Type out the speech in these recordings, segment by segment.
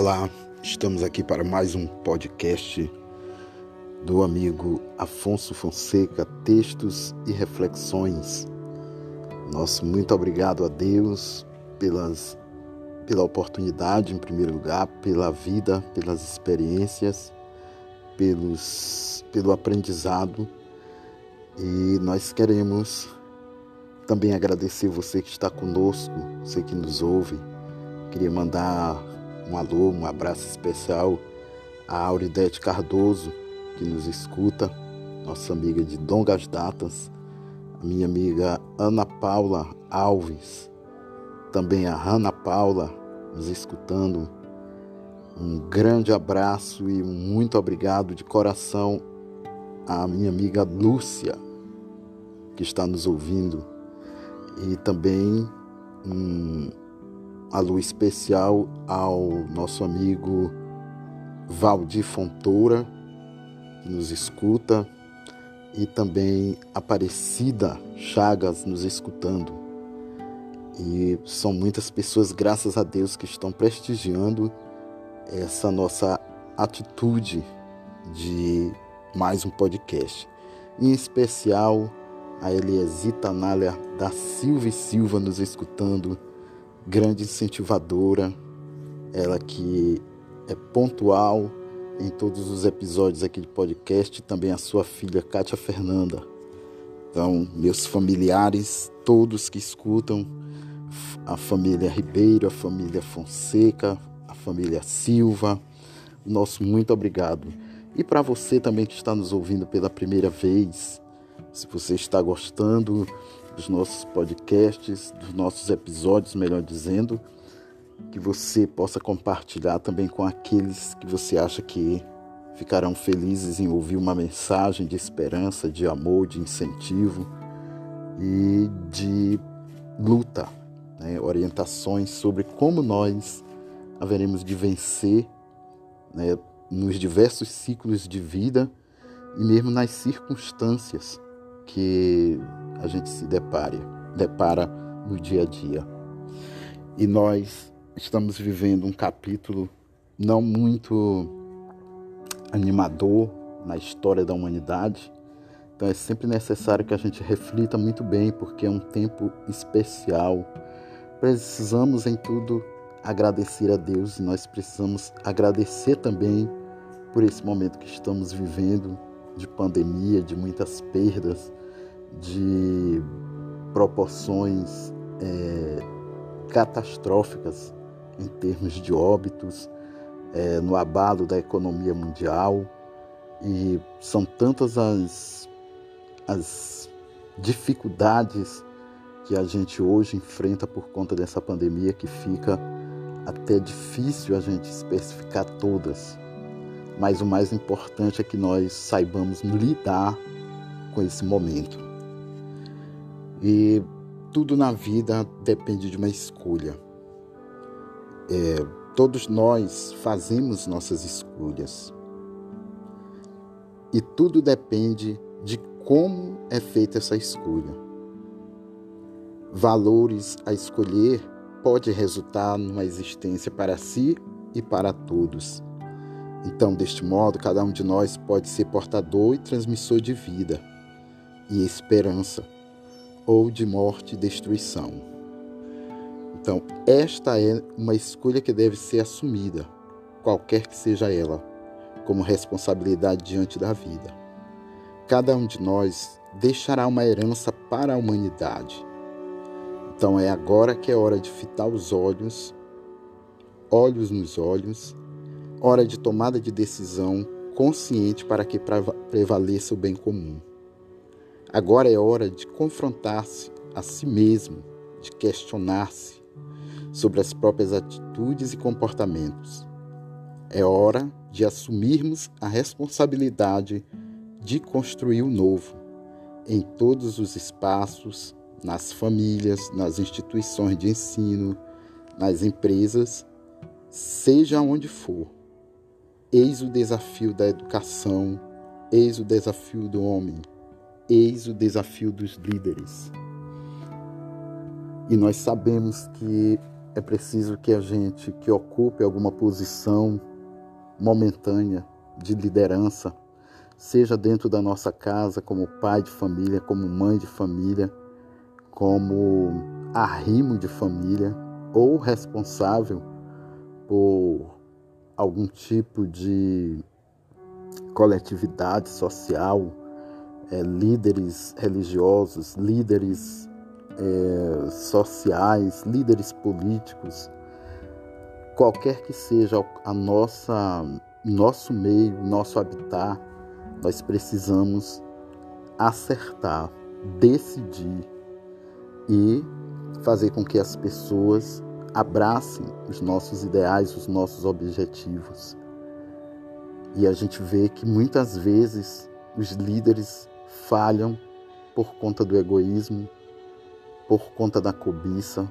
Olá, estamos aqui para mais um podcast do amigo Afonso Fonseca, Textos e Reflexões. Nosso muito obrigado a Deus pelas, pela oportunidade, em primeiro lugar, pela vida, pelas experiências, pelos, pelo aprendizado. E nós queremos também agradecer você que está conosco, você que nos ouve. Queria mandar um alô, um abraço especial a Auridete Cardoso, que nos escuta, nossa amiga de longas datas, a minha amiga Ana Paula Alves, também a Ana Paula nos escutando. Um grande abraço e muito obrigado de coração à minha amiga Lúcia, que está nos ouvindo, e também um alô especial ao nosso amigo Valdir Fontoura, que nos escuta, e também Aparecida Chagas nos escutando. E são muitas pessoas, graças a Deus, que estão prestigiando essa nossa atitude de mais um podcast. Em especial, a Eliesita Nália da Silva e Silva nos escutando grande incentivadora, ela que é pontual em todos os episódios aqui de podcast, também a sua filha Kátia Fernanda. Então, meus familiares, todos que escutam, a família Ribeiro, a família Fonseca, a família Silva, nosso muito obrigado. E para você também que está nos ouvindo pela primeira vez, se você está gostando dos nossos podcasts, dos nossos episódios, melhor dizendo, que você possa compartilhar também com aqueles que você acha que ficarão felizes em ouvir uma mensagem de esperança, de amor, de incentivo e de luta, né? orientações sobre como nós haveremos de vencer né? nos diversos ciclos de vida e mesmo nas circunstâncias que a gente se depare, depara no dia a dia. E nós estamos vivendo um capítulo não muito animador na história da humanidade. Então é sempre necessário que a gente reflita muito bem, porque é um tempo especial. Precisamos em tudo agradecer a Deus e nós precisamos agradecer também por esse momento que estamos vivendo de pandemia, de muitas perdas, de proporções é, catastróficas em termos de óbitos, é, no abalo da economia mundial. E são tantas as, as dificuldades que a gente hoje enfrenta por conta dessa pandemia que fica até difícil a gente especificar todas. Mas o mais importante é que nós saibamos lidar com esse momento. E tudo na vida depende de uma escolha. É, todos nós fazemos nossas escolhas. E tudo depende de como é feita essa escolha. Valores a escolher pode resultar numa existência para si e para todos. Então, deste modo, cada um de nós pode ser portador e transmissor de vida e esperança ou de morte e destruição. Então, esta é uma escolha que deve ser assumida, qualquer que seja ela, como responsabilidade diante da vida. Cada um de nós deixará uma herança para a humanidade. Então é agora que é hora de fitar os olhos, olhos nos olhos, hora de tomada de decisão consciente para que prevaleça o bem comum. Agora é hora de confrontar-se a si mesmo, de questionar-se sobre as próprias atitudes e comportamentos. É hora de assumirmos a responsabilidade de construir o novo em todos os espaços, nas famílias, nas instituições de ensino, nas empresas, seja onde for. Eis o desafio da educação, eis o desafio do homem Eis o desafio dos líderes. E nós sabemos que é preciso que a gente que ocupe alguma posição momentânea de liderança, seja dentro da nossa casa, como pai de família, como mãe de família, como arrimo de família, ou responsável por algum tipo de coletividade social, é, líderes religiosos, líderes é, sociais, líderes políticos, qualquer que seja a nossa nosso meio, nosso habitat, nós precisamos acertar, decidir e fazer com que as pessoas abracem os nossos ideais, os nossos objetivos. E a gente vê que muitas vezes os líderes falham por conta do egoísmo, por conta da cobiça,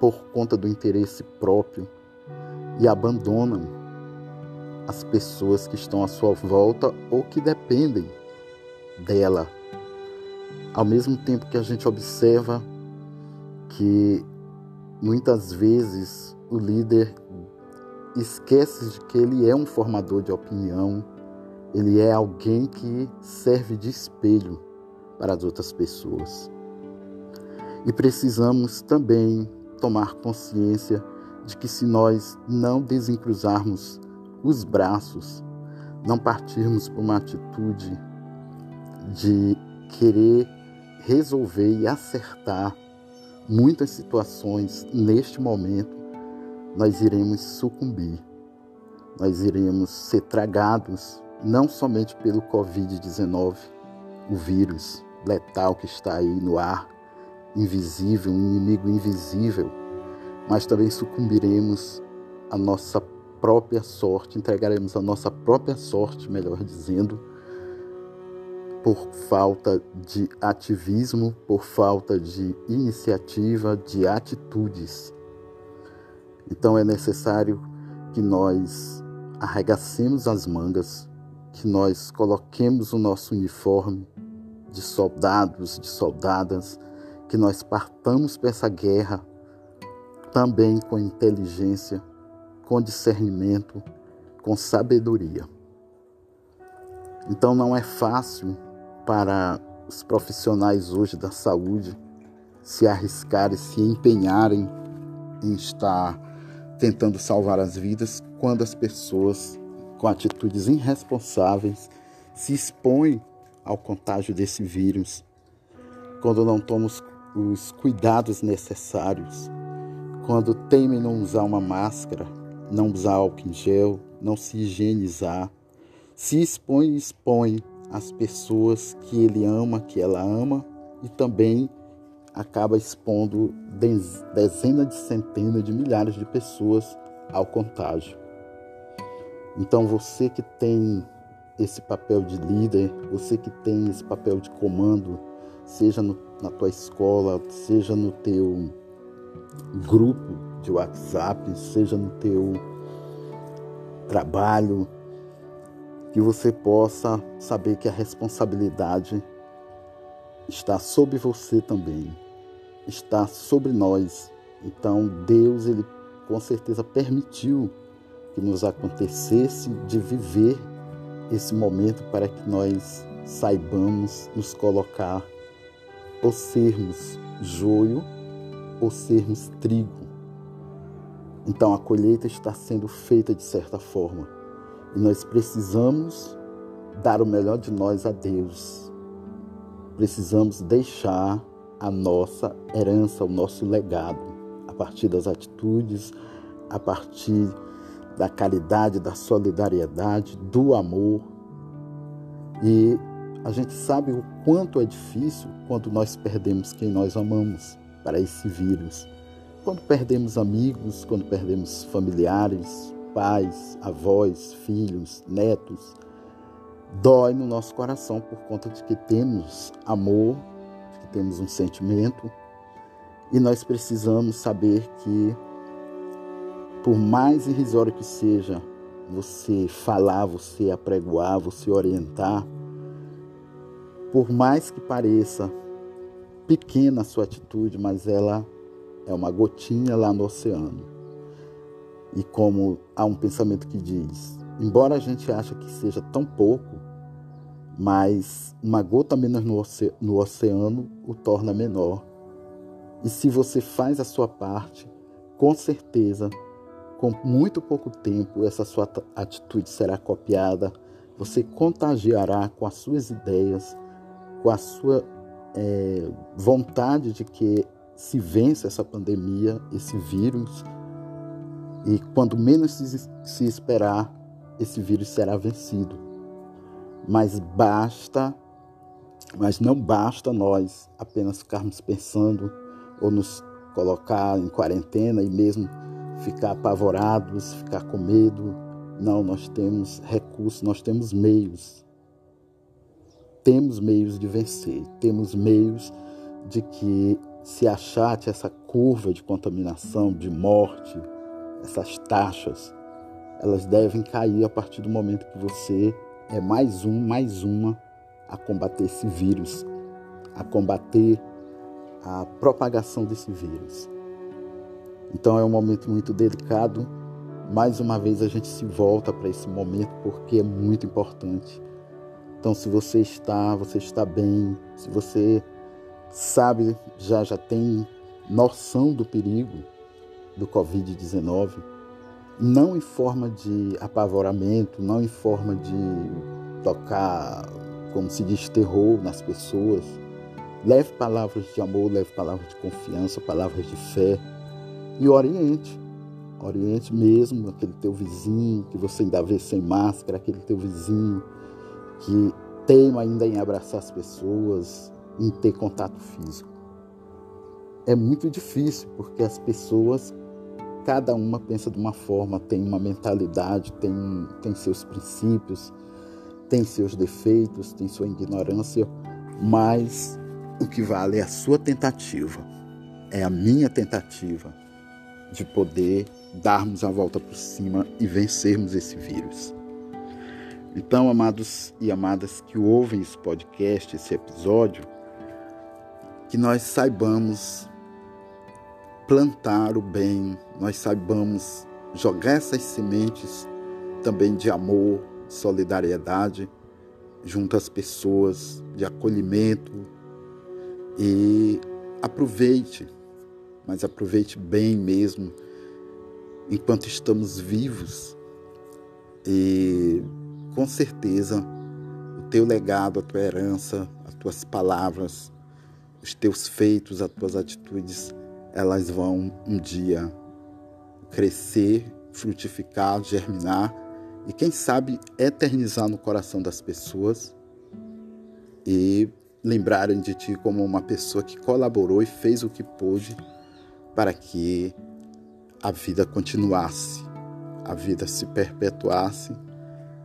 por conta do interesse próprio e abandonam as pessoas que estão à sua volta ou que dependem dela. Ao mesmo tempo que a gente observa que muitas vezes o líder esquece de que ele é um formador de opinião, ele é alguém que serve de espelho para as outras pessoas. E precisamos também tomar consciência de que se nós não desencruzarmos os braços, não partirmos por uma atitude de querer resolver e acertar muitas situações neste momento, nós iremos sucumbir, nós iremos ser tragados não somente pelo Covid-19, o vírus letal que está aí no ar, invisível, um inimigo invisível, mas também sucumbiremos à nossa própria sorte, entregaremos a nossa própria sorte, melhor dizendo, por falta de ativismo, por falta de iniciativa, de atitudes. Então é necessário que nós arregacemos as mangas, que nós coloquemos o nosso uniforme de soldados, de soldadas, que nós partamos para essa guerra também com inteligência, com discernimento, com sabedoria. Então não é fácil para os profissionais hoje da saúde se arriscarem, se empenharem em estar tentando salvar as vidas quando as pessoas com atitudes irresponsáveis se expõem ao contágio desse vírus, quando não tomam os cuidados necessários, quando temem não usar uma máscara, não usar álcool em gel, não se higienizar, se expõe e expõe as pessoas que ele ama, que ela ama, e também acaba expondo dezenas de centenas de milhares de pessoas ao contágio. Então você que tem esse papel de líder, você que tem esse papel de comando, seja no, na tua escola, seja no teu grupo de WhatsApp, seja no teu trabalho, que você possa saber que a responsabilidade está sobre você também, está sobre nós. Então Deus ele com certeza permitiu que nos acontecesse de viver esse momento para que nós saibamos nos colocar ou sermos joio ou sermos trigo. Então a colheita está sendo feita de certa forma. E nós precisamos dar o melhor de nós a Deus. Precisamos deixar a nossa herança, o nosso legado, a partir das atitudes, a partir da caridade, da solidariedade, do amor. E a gente sabe o quanto é difícil quando nós perdemos quem nós amamos para esse vírus. Quando perdemos amigos, quando perdemos familiares, pais, avós, filhos, netos, dói no nosso coração por conta de que temos amor, de que temos um sentimento e nós precisamos saber que, por mais irrisório que seja você falar, você apregoar, você orientar, por mais que pareça pequena a sua atitude, mas ela é uma gotinha lá no oceano. E como há um pensamento que diz, embora a gente ache que seja tão pouco, mas uma gota menos no oceano o torna menor. E se você faz a sua parte, com certeza, com muito pouco tempo, essa sua atitude será copiada. Você contagiará com as suas ideias, com a sua é, vontade de que se vença essa pandemia, esse vírus. E quando menos se, se esperar, esse vírus será vencido. Mas basta, mas não basta nós apenas ficarmos pensando ou nos colocar em quarentena e mesmo ficar apavorados, ficar com medo. Não, nós temos recursos, nós temos meios. Temos meios de vencer, temos meios de que se achate essa curva de contaminação, de morte, essas taxas, elas devem cair a partir do momento que você é mais um, mais uma a combater esse vírus, a combater a propagação desse vírus. Então é um momento muito delicado. Mais uma vez a gente se volta para esse momento porque é muito importante. Então se você está, você está bem, se você sabe, já já tem noção do perigo do COVID-19, não em forma de apavoramento, não em forma de tocar, como se diz, terror nas pessoas. Leve palavras de amor, leve palavras de confiança, palavras de fé e oriente. Oriente mesmo aquele teu vizinho que você ainda vê sem máscara, aquele teu vizinho que teima ainda em abraçar as pessoas, em ter contato físico. É muito difícil porque as pessoas Cada uma pensa de uma forma, tem uma mentalidade, tem, tem seus princípios, tem seus defeitos, tem sua ignorância, mas o que vale é a sua tentativa, é a minha tentativa de poder darmos a volta por cima e vencermos esse vírus. Então, amados e amadas que ouvem esse podcast, esse episódio, que nós saibamos plantar o bem, nós saibamos jogar essas sementes também de amor, de solidariedade junto às pessoas, de acolhimento e aproveite, mas aproveite bem mesmo enquanto estamos vivos. E com certeza o teu legado, a tua herança, as tuas palavras, os teus feitos, as tuas atitudes elas vão um dia crescer, frutificar, germinar e, quem sabe, eternizar no coração das pessoas e lembrarem de ti como uma pessoa que colaborou e fez o que pôde para que a vida continuasse, a vida se perpetuasse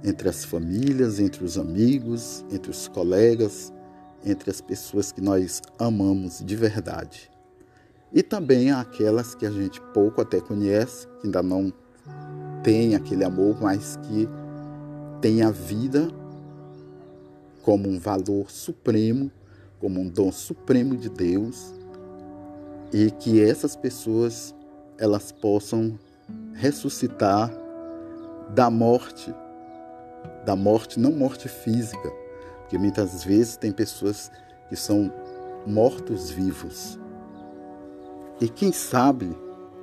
entre as famílias, entre os amigos, entre os colegas, entre as pessoas que nós amamos de verdade. E também aquelas que a gente pouco até conhece, que ainda não tem aquele amor, mas que tem a vida como um valor supremo, como um dom supremo de Deus, e que essas pessoas elas possam ressuscitar da morte, da morte não morte física, porque muitas vezes tem pessoas que são mortos vivos, e quem sabe,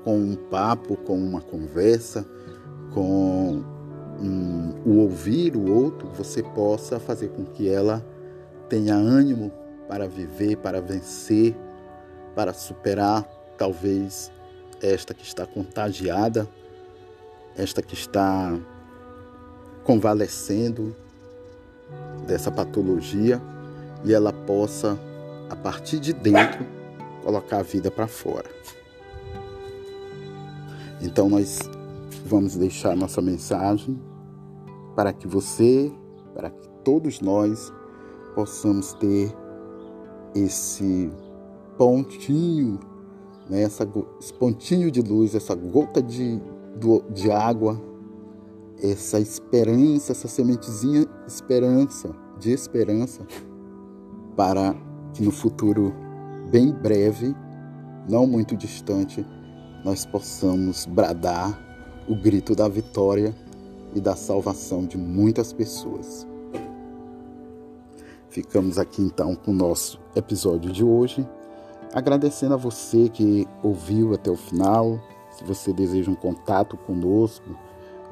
com um papo, com uma conversa, com um, o ouvir o outro, você possa fazer com que ela tenha ânimo para viver, para vencer, para superar talvez esta que está contagiada, esta que está convalescendo dessa patologia e ela possa, a partir de dentro, colocar a vida para fora. Então nós vamos deixar nossa mensagem para que você, para que todos nós possamos ter esse pontinho, né, essa, esse pontinho de luz, essa gota de, de água, essa esperança, essa sementezinha esperança, de esperança, para que no futuro bem breve não muito distante, nós possamos bradar o grito da vitória e da salvação de muitas pessoas. Ficamos aqui então com o nosso episódio de hoje, agradecendo a você que ouviu até o final. Se você deseja um contato conosco,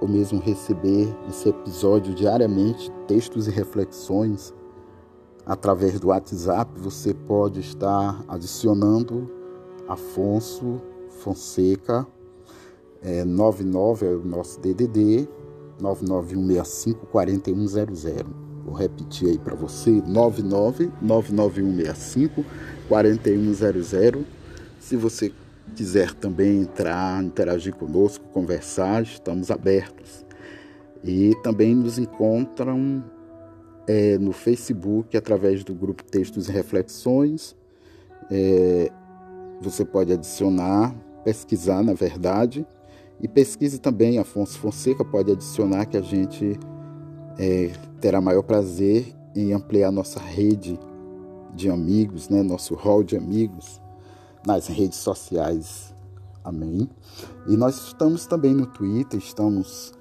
ou mesmo receber esse episódio diariamente, textos e reflexões, através do WhatsApp, você pode estar adicionando Afonso Fonseca é, 99 é o nosso DDD 991654100. Vou repetir aí para você, 99991654100. Se você quiser também entrar, interagir conosco, conversar, estamos abertos. E também nos encontram é, no Facebook através do grupo Textos e Reflexões. É, você pode adicionar, pesquisar, na verdade, e pesquise também Afonso Fonseca, pode adicionar que a gente é, terá maior prazer em ampliar nossa rede de amigos, né, nosso hall de amigos nas redes sociais. Amém. E nós estamos também no Twitter, estamos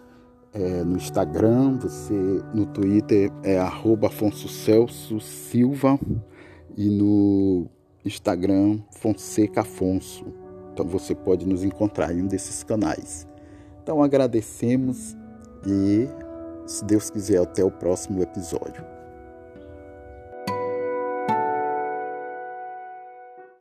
é, no Instagram, você no Twitter é arroba Afonso Celso Silva e no Instagram Fonseca Afonso. Então você pode nos encontrar em um desses canais. Então agradecemos e, se Deus quiser, até o próximo episódio.